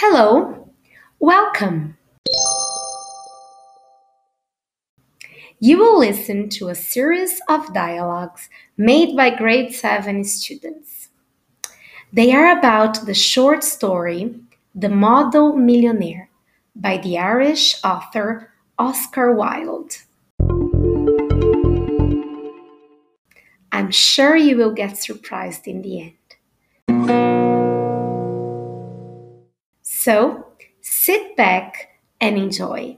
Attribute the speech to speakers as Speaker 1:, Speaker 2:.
Speaker 1: Hello, welcome. You will listen to a series of dialogues made by grade 7 students. They are about the short story The Model Millionaire by the Irish author Oscar Wilde. I'm sure you will get surprised in the end. So, sit back and enjoy.